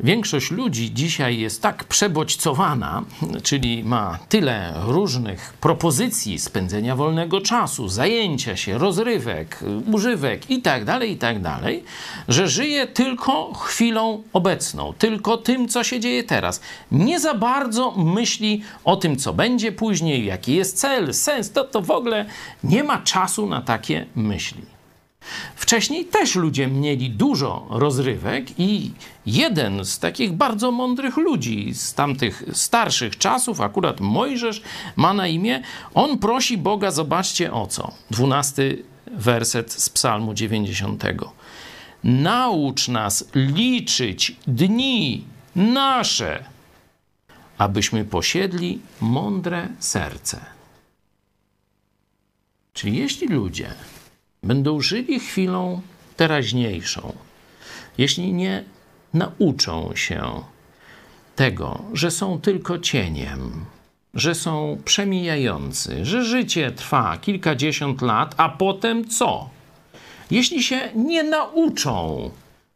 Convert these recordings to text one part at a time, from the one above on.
Większość ludzi dzisiaj jest tak przebodźcowana, czyli ma tyle różnych propozycji spędzenia wolnego czasu, zajęcia się, rozrywek, używek itd., tak itd., tak że żyje tylko chwilą obecną, tylko tym, co się dzieje teraz. Nie za bardzo myśli o tym, co będzie później, jaki jest cel, sens. To, to w ogóle nie ma czasu na takie myśli. Wcześniej też ludzie mieli dużo rozrywek i jeden z takich bardzo mądrych ludzi z tamtych starszych czasów, akurat Mojżesz ma na imię, on prosi Boga, zobaczcie o co. Dwunasty werset z Psalmu 90. Naucz nas liczyć dni nasze, abyśmy posiedli mądre serce. Czyli jeśli ludzie będą żyli chwilą teraźniejszą, jeśli nie nauczą się tego, że są tylko cieniem, że są przemijający, że życie trwa kilkadziesiąt lat, a potem co? Jeśli się nie nauczą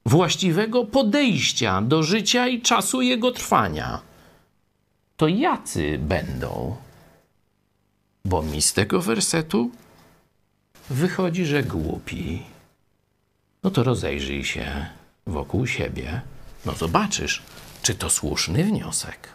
właściwego podejścia do życia i czasu jego trwania, to jacy będą? Bo mi z tego wersetu wychodzi, że głupi. No to rozejrzyj się wokół siebie. No zobaczysz, czy to słuszny wniosek.